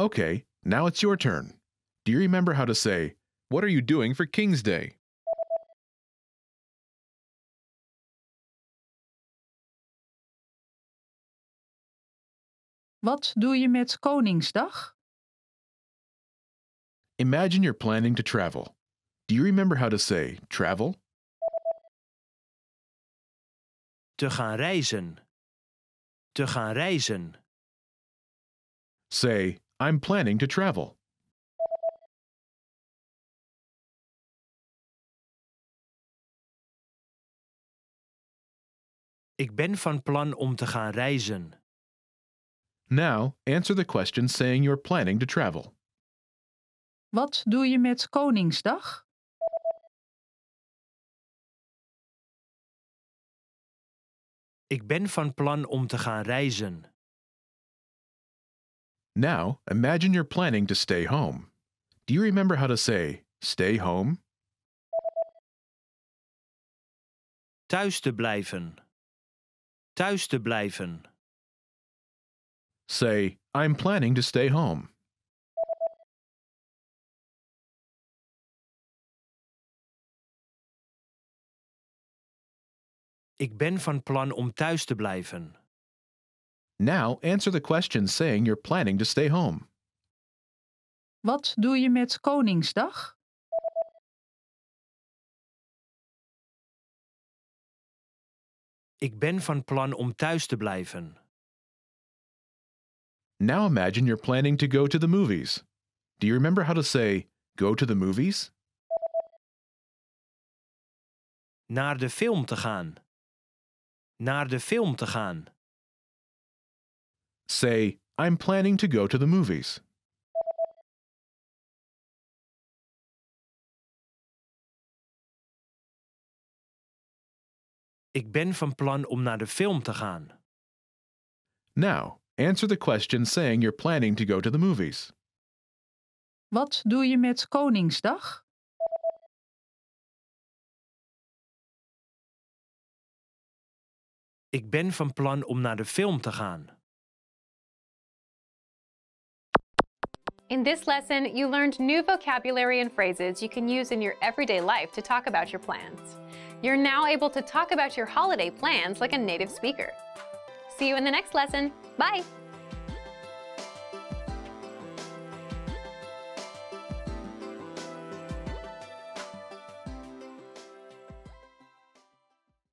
Okay, now it's your turn. Do you remember how to say, What are you doing for King's Day? Wat doe je met Koningsdag? Imagine you're planning to travel. Do you remember how to say, travel? Te gaan reizen. Te gaan reizen. Say, I'm planning to travel. Ik ben van plan om te gaan reizen. Now, answer the question saying you're planning to travel. Wat doe je met Koningsdag? Ik ben van plan om te gaan reizen. Now, imagine you're planning to stay home. Do you remember how to say, stay home? Thuis te blijven. Thuis te blijven. Say, I'm planning to stay home. Ik ben van plan om thuis te blijven. Now, answer the question saying you're planning to stay home. Wat doe je met Koningsdag? Ik ben van plan om thuis te blijven. Now imagine you're planning to go to the movies. Do you remember how to say, go to the movies? Naar de film te gaan. Naar de film te gaan. Say, I'm planning to go to the movies. Ik ben van plan om naar de film te gaan. Now, answer the question saying you're planning to go to the movies. Wat doe je met Koningsdag? Ik ben van plan om naar de film te gaan. In this lesson, you learned new vocabulary and phrases you can use in your everyday life to talk about your plans. You're now able to talk about your holiday plans like a native speaker. See you in the next lesson. Bye!